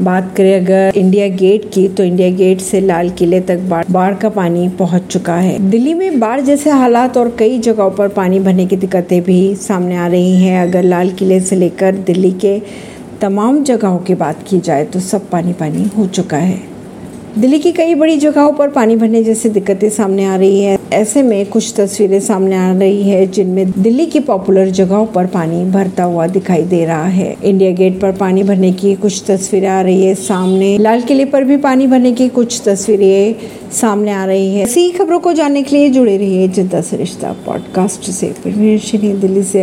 बात करें अगर इंडिया गेट की तो इंडिया गेट से लाल किले तक बाढ़ बाढ़ का पानी पहुँच चुका है। दिल्ली में बाढ़ जैसे हालात और कई जगहों पर पानी भरने की दिक्कतें भी सामने आ रही हैं। अगर लाल किले से लेकर दिल्ली के तमाम जगहों की बात की जाए तो सब पानी पानी हो चुका है। दिल्ली की कई बड़ी जगहों पर पानी भरने जैसी दिक्कतें सामने आ रही है। ऐसे में कुछ तस्वीरें सामने आ रही है, जिनमें दिल्ली की पॉपुलर जगहों पर पानी भरता हुआ दिखाई दे रहा है। इंडिया गेट पर पानी भरने की कुछ तस्वीरें आ रही है। सामने लाल किले पर भी पानी भरने की कुछ तस्वीरें सामने आ रही है। ऐसी खबरों को जानने के लिए जुड़े रहिए जनता सरिश्ता पॉडकास्ट से। दिल्ली से।